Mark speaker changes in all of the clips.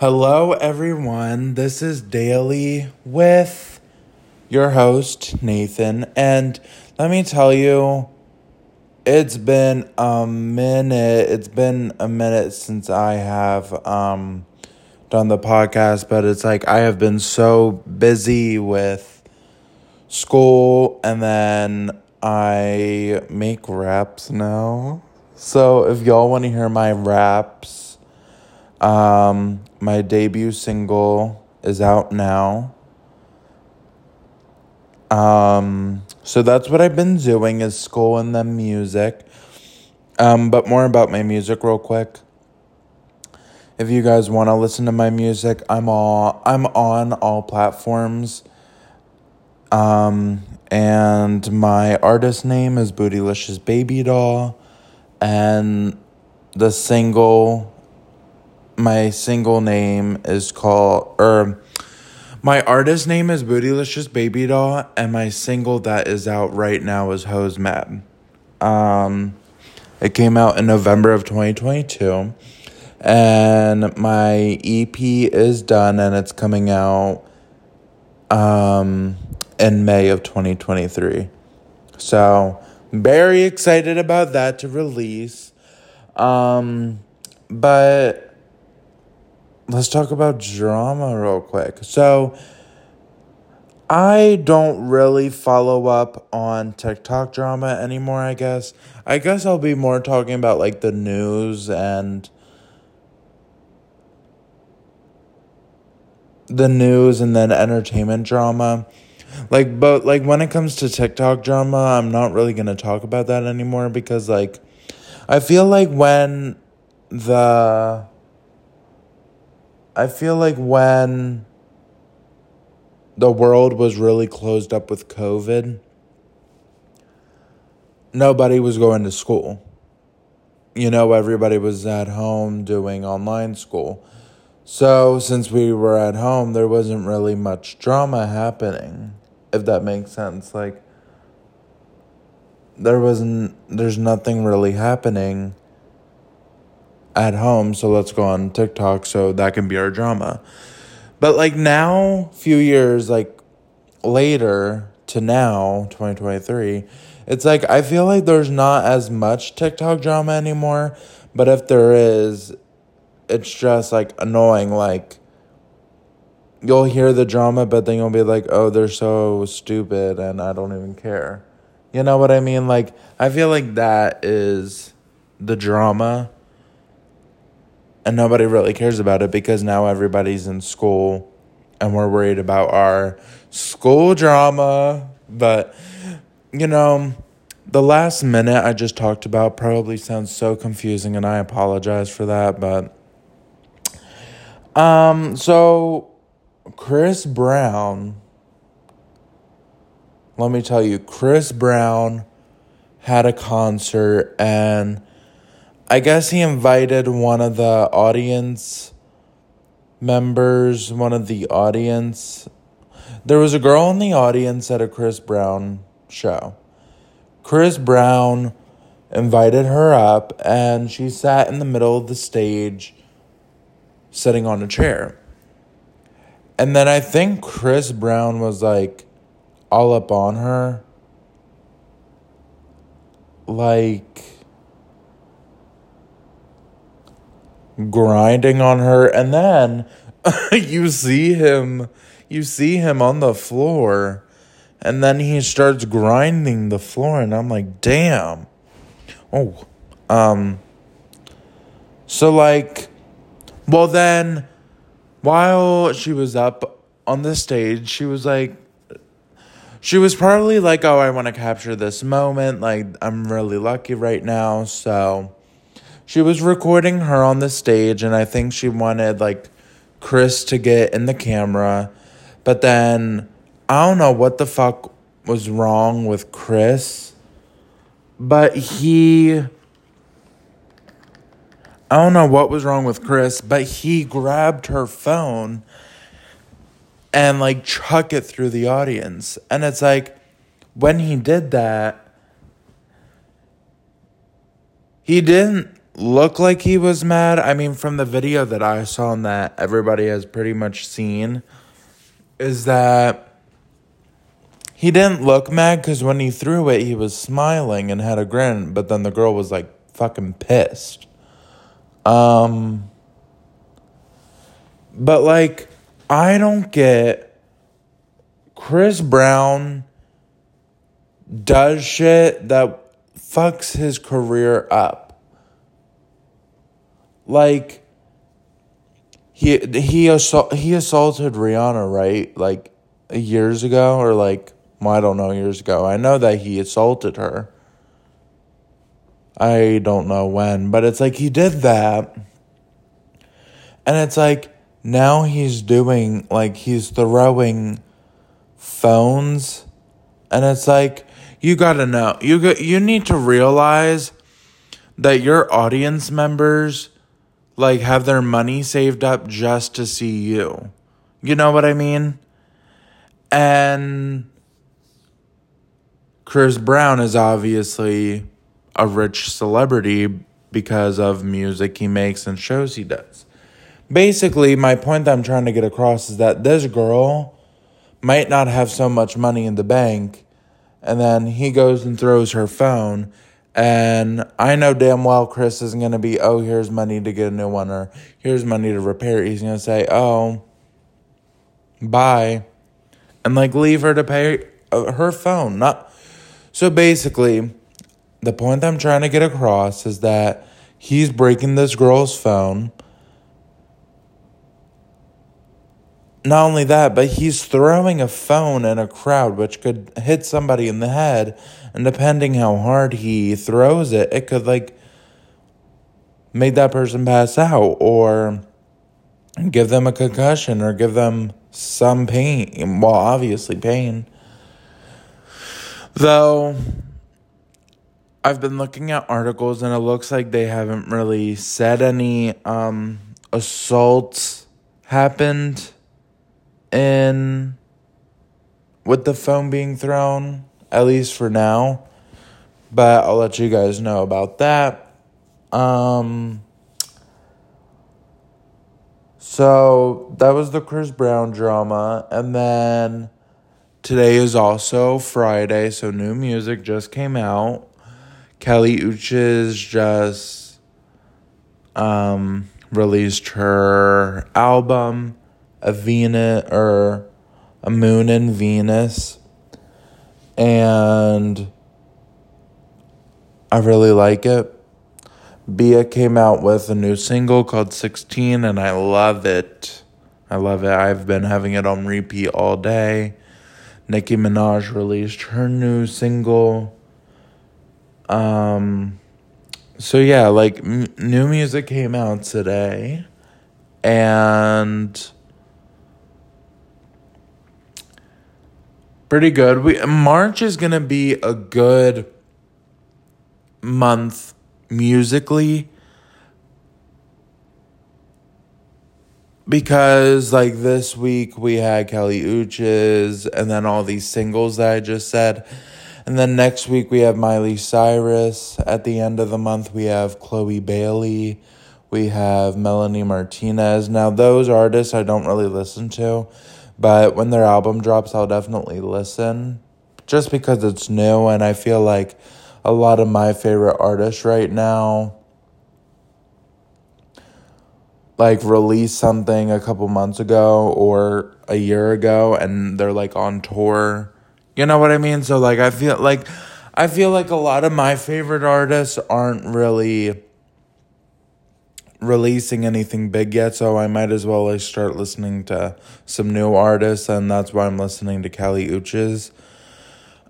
Speaker 1: Hello, everyone. This is Daily with your host, Nathan. And let me tell you, it's been a minute. It's been a minute since I have um, done the podcast, but it's like I have been so busy with school and then I make raps now. So if y'all want to hear my raps, um, my debut single is out now. Um, so that's what I've been doing is school and then music. Um, but more about my music real quick. If you guys want to listen to my music, I'm all I'm on all platforms. Um, and my artist name is Bootylicious Baby Doll, and the single, my single name is called, or my artist name is Bootylicious Baby Doll, and my single that is out right now is Hoes Mad. Um, it came out in November of 2022, and my EP is done, and it's coming out um, in May of 2023. So, very excited about that to release. Um, but let's talk about drama real quick. So, I don't really follow up on TikTok drama anymore, I guess. I guess I'll be more talking about like the news and the news and then entertainment drama. Like but like when it comes to TikTok drama, I'm not really going to talk about that anymore because like I feel like when the I feel like when the world was really closed up with COVID, nobody was going to school. You know, everybody was at home doing online school. So, since we were at home, there wasn't really much drama happening, if that makes sense. Like, there wasn't, there's nothing really happening at home, so let's go on TikTok so that can be our drama. But, like, now, few years, like, later to now, 2023, it's like I feel like there's not as much TikTok drama anymore, but if there is, it's just like annoying. Like, you'll hear the drama, but then you'll be like, oh, they're so stupid and I don't even care. You know what I mean? Like, I feel like that is the drama. And nobody really cares about it because now everybody's in school and we're worried about our school drama. But, you know, the last minute I just talked about probably sounds so confusing and I apologize for that, but um, so Chris Brown, let me tell you, Chris Brown had a concert and I guess he invited one of the audience members, one of the audience. There was a girl in the audience at a Chris Brown show. Chris Brown invited her up and she sat in the middle of the stage sitting on a chair. And then I think Chris Brown was like all up on her. Like grinding on her and then you see him you see him on the floor and then he starts grinding the floor and I'm like, "Damn." Oh. Um so like well, then, while she was up on the stage, she was like, she was probably like, oh, I want to capture this moment. Like, I'm really lucky right now. So she was recording her on the stage, and I think she wanted like Chris to get in the camera. But then I don't know what the fuck was wrong with Chris, but he I don't know what was wrong with Chris, but he grabbed her phone and like chuck it through the audience. And it's like when he did that, he didn't look like he was mad. I mean, from the video that I saw and that everybody has pretty much seen, is that he didn't look mad because when he threw it, he was smiling and had a grin, but then the girl was like fucking pissed. Um, but like, I don't get Chris Brown does shit that fucks his career up. Like he he assault, he assaulted Rihanna, right? Like years ago or like well, I don't know years ago. I know that he assaulted her. I don't know when, but it's like he did that. And it's like now he's doing like he's throwing phones and it's like you got to know. You got, you need to realize that your audience members like have their money saved up just to see you. You know what I mean? And Chris Brown is obviously a rich celebrity because of music he makes and shows he does. Basically, my point that I'm trying to get across is that this girl might not have so much money in the bank and then he goes and throws her phone. And I know damn well Chris isn't going to be, oh, here's money to get a new one, or here's money to repair it. He's going to say, oh, bye. And like leave her to pay uh, her phone. Not So basically, the point I'm trying to get across is that he's breaking this girl's phone Not only that, but he's throwing a phone in a crowd, which could hit somebody in the head. And depending how hard he throws it, it could like make that person pass out or give them a concussion or give them some pain. Well, obviously, pain. Though, I've been looking at articles and it looks like they haven't really said any um, assaults happened in with the phone being thrown, at least for now. But I'll let you guys know about that. Um, so that was the Chris Brown drama. And then today is also Friday, so new music just came out. Kali Uchis just um, released her album a Venus or a moon in Venus. And I really like it. Bia came out with a new single called 16 and I love it. I love it. I've been having it on repeat all day. Nicki Minaj released her new single. Um so yeah, like m- new music came out today and pretty good. We March is gonna be a good month musically because like this week we had Kali Uchis and then all these singles that I just said. And then next week we have Miley Cyrus. At the end of the month we have Chloe Bailey. We have Melanie Martinez. Now those artists I don't really listen to. But when their album drops, I'll definitely listen just because it's new. And I feel like a lot of my favorite artists right now like released something a couple months ago or a year ago and they're like on tour. You know what I mean? So like I feel like I feel like a lot of my favorite artists aren't really releasing anything big yet, so I might as well like start listening to some new artists, and that's why I'm listening to Kali Uchis.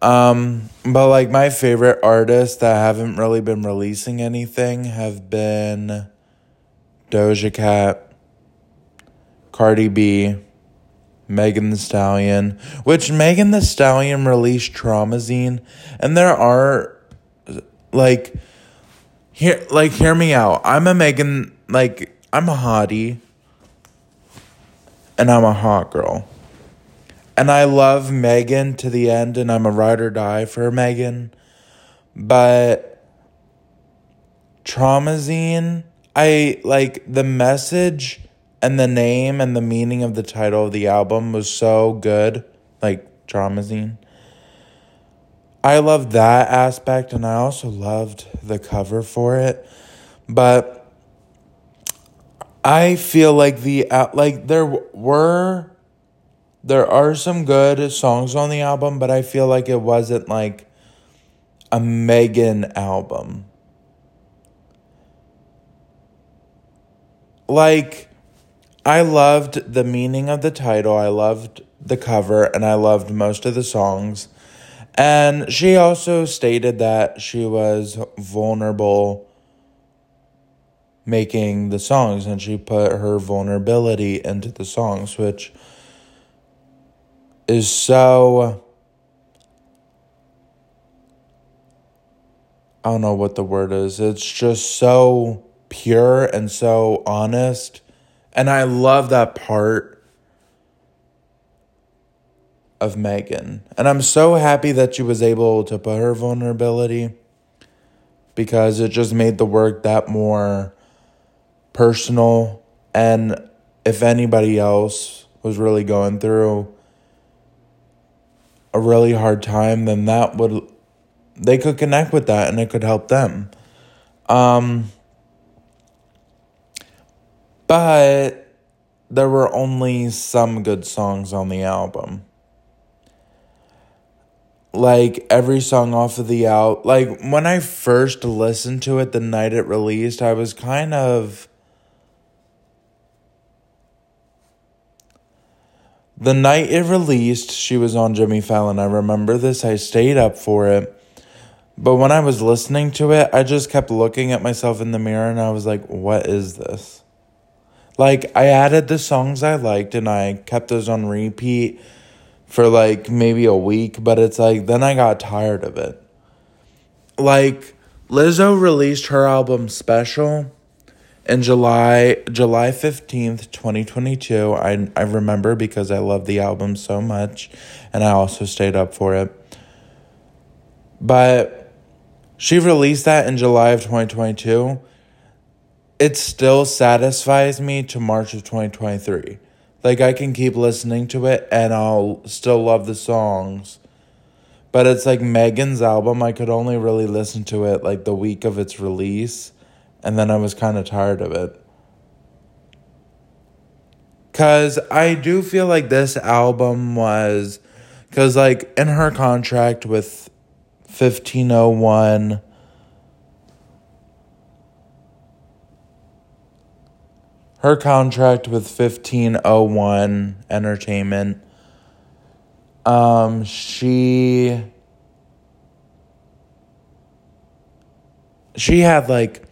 Speaker 1: Um, but like my favorite artists that haven't really been releasing anything have been Doja Cat, Cardi B, Megan Thee Stallion, which Megan Thee Stallion released Traumazine, and there are like here like hear me out. I'm a Megan like I'm a hottie and I'm a hot girl. And I love Megan to the end and I'm a ride or die for Megan. But Traumazine, I like the message and the name and the meaning of the title of the album was so good. Like Traumazine. I loved that aspect and I also loved the cover for it. But I feel like the uh, like there were there are some good songs on the album, but I feel like it wasn't like a Megan album. Like I loved the meaning of the title, I loved the cover, and I loved most of the songs. And she also stated that she was vulnerable making the songs and she put her vulnerability into the songs which is so I don't know what the word is. It's just so pure and so honest. And I love that part of Megan. And I'm so happy that she was able to put her vulnerability because it just made the work that more personal. And if anybody else was really going through a really hard time, then that would, they could connect with that and it could help them. Um, but there were only some good songs on the album like every song off of the out like when i first listened to it the night it released i was kind of The night it released, she was on Jimmy Fallon. I remember this. I stayed up for it. But when I was listening to it, I just kept looking at myself in the mirror and I was like, what is this? Like, I added the songs I liked and I kept those on repeat for like maybe a week, but it's like, then I got tired of it. Like, Lizzo released her album Special in July July 15th, 2022. I I remember because I love the album so much and I also stayed up for it. But she released that in July of 2022. It still satisfies me to March of 2023. Like I can keep listening to it and I'll still love the songs. But it's like Megan's album, I could only really listen to it like the week of its release and then I was kind of tired of it. Cause I do feel like this album was, cause like in her contract with 1501, her contract with 1501 Entertainment, um, she, she had like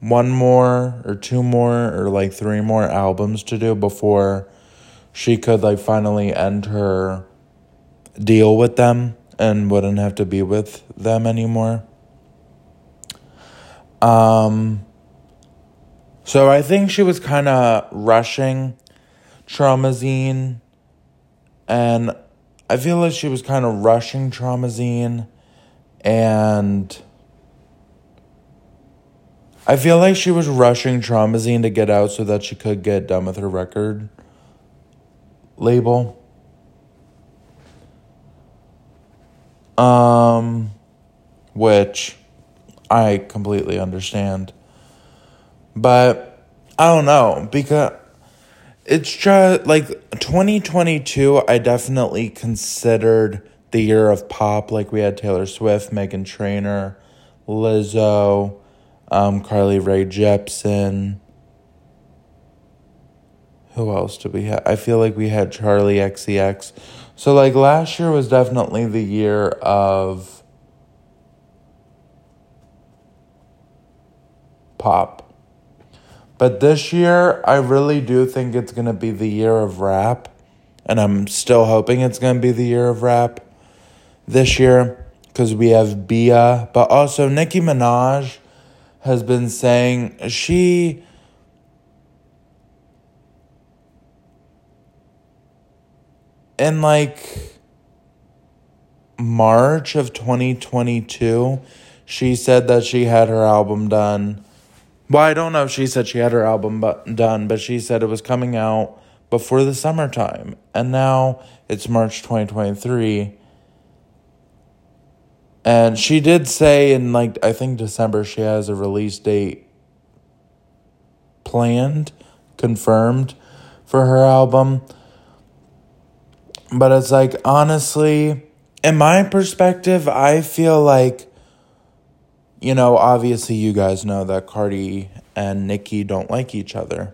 Speaker 1: one more or two more or like three more albums to do before she could like finally end her deal with them and wouldn't have to be with them anymore. Um so I think she was kind of rushing Traumazine and I feel like she was kind of rushing Traumazine and I feel like she was rushing Traumazine to get out so that she could get done with her record label. Um, which I completely understand. But I don't know because it's just like 2022 I definitely considered the year of pop like we had Taylor Swift, Meghan Trainor, Lizzo, um, Carly Rae Jepsen. Who else did we have? I feel like we had Charli XCX. So, like, last year was definitely the year of pop. But this year, I really do think it's going to be the year of rap. And I'm still hoping it's going to be the year of rap this year because we have Bia, but also Nicki Minaj has been saying she in like March of 2022 she said that she had her album done. Well, I don't know if she said she had her album but done, but she said it was coming out before the summertime. And now it's March 2023. And she did say in like I think December she has a release date planned, confirmed for her album. But it's like honestly, in my perspective, I feel like you know, obviously you guys know that Cardi and Nicki don't like each other.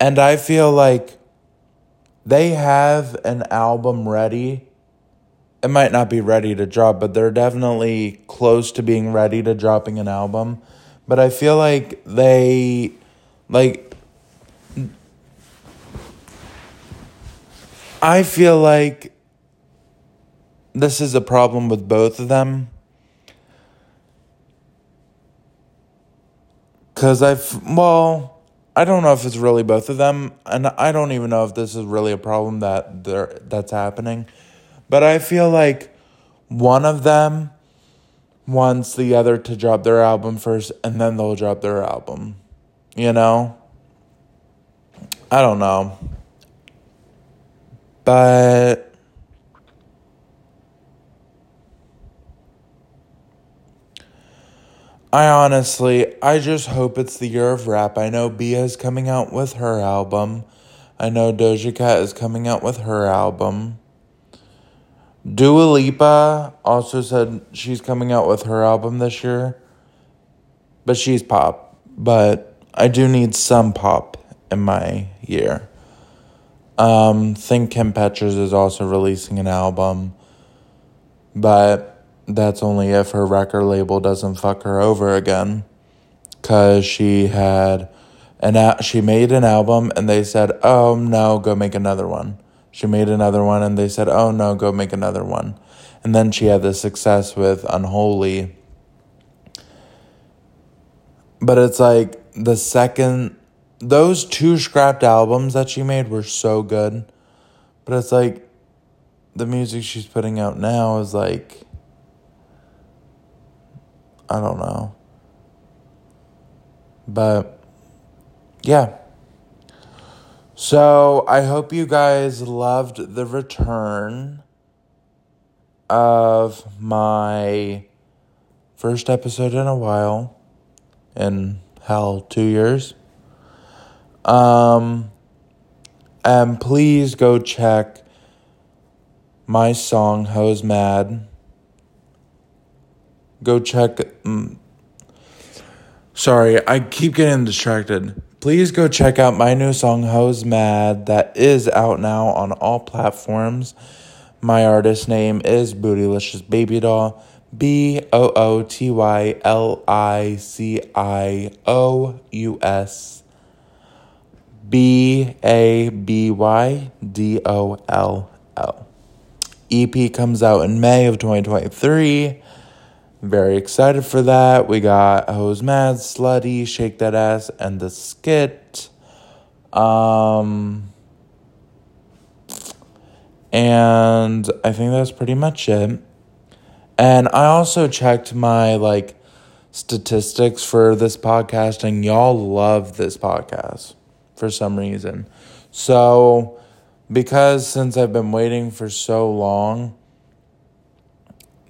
Speaker 1: And I feel like they have an album ready. It might not be ready to drop, but they're definitely close to being ready to dropping an album. But I feel like they like I feel like this is a problem with both of them Because I've, well, I don't know if it's really both of them. And I don't even know if this is really a problem that there that's happening. But I feel like one of them wants the other to drop their album first and then they'll drop their album. You know? I don't know. But I honestly, I just hope it's the year of rap. I know Bia is coming out with her album. I know Doja Cat is coming out with her album. Dua Lipa also said she's coming out with her album this year. But she's pop. But I do need some pop in my year. Um, think Kim Petras is also releasing an album. But that's only if her record label doesn't fuck her over again. Cause she had an a- she made an album and they said, "Oh no, go make another one." She made another one and they said, "Oh no, go make another one." And then she had the success with Unholy. But it's like the second those two scrapped albums that she made were so good. But it's like the music she's putting out now is like I don't know. But yeah. So I hope you guys loved the return of my first episode in a while. In hell, two years. Um, and please go check my song Hoes Mad go check. Mm, sorry, I keep getting distracted. Please go check out my new song, Hoes Mad, that is out now on all platforms. My artist name is Bootylicious Baby Doll. B O O T Y L I C I O U S B A B Y D O L L. EP comes out in May of 2023. Very excited for that. We got Hoes Mad, Slutty, Shake That Ass, and the skit. Um, and I think that's pretty much it. And I also checked my like statistics for this podcast, and y'all love this podcast for some reason. So, because since I've been waiting for so long,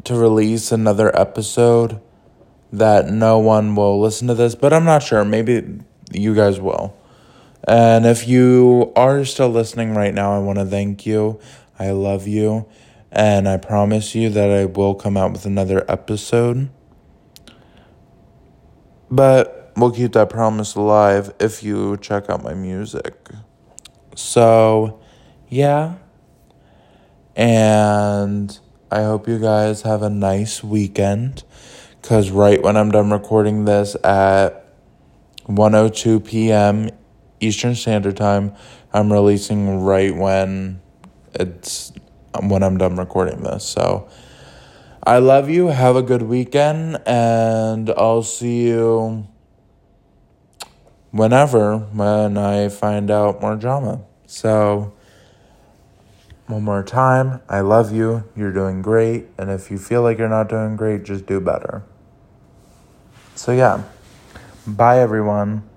Speaker 1: to release another episode that no one will listen to this, but I'm not sure. Maybe you guys will. And if you are still listening right now, I want to thank you. I love you. And I promise you that I will come out with another episode. But we'll keep that promise alive if you check out my music. So, yeah. And I hope you guys have a nice weekend. Because right when I'm done recording this at 102 p.m. Eastern Standard Time, I'm releasing right when it's when I'm done recording this. So I love you. Have a good weekend, and I'll see you whenever when I find out more drama. So one more time, I love you. You're doing great. And if you feel like you're not doing great, just do better. So, yeah. Bye, everyone.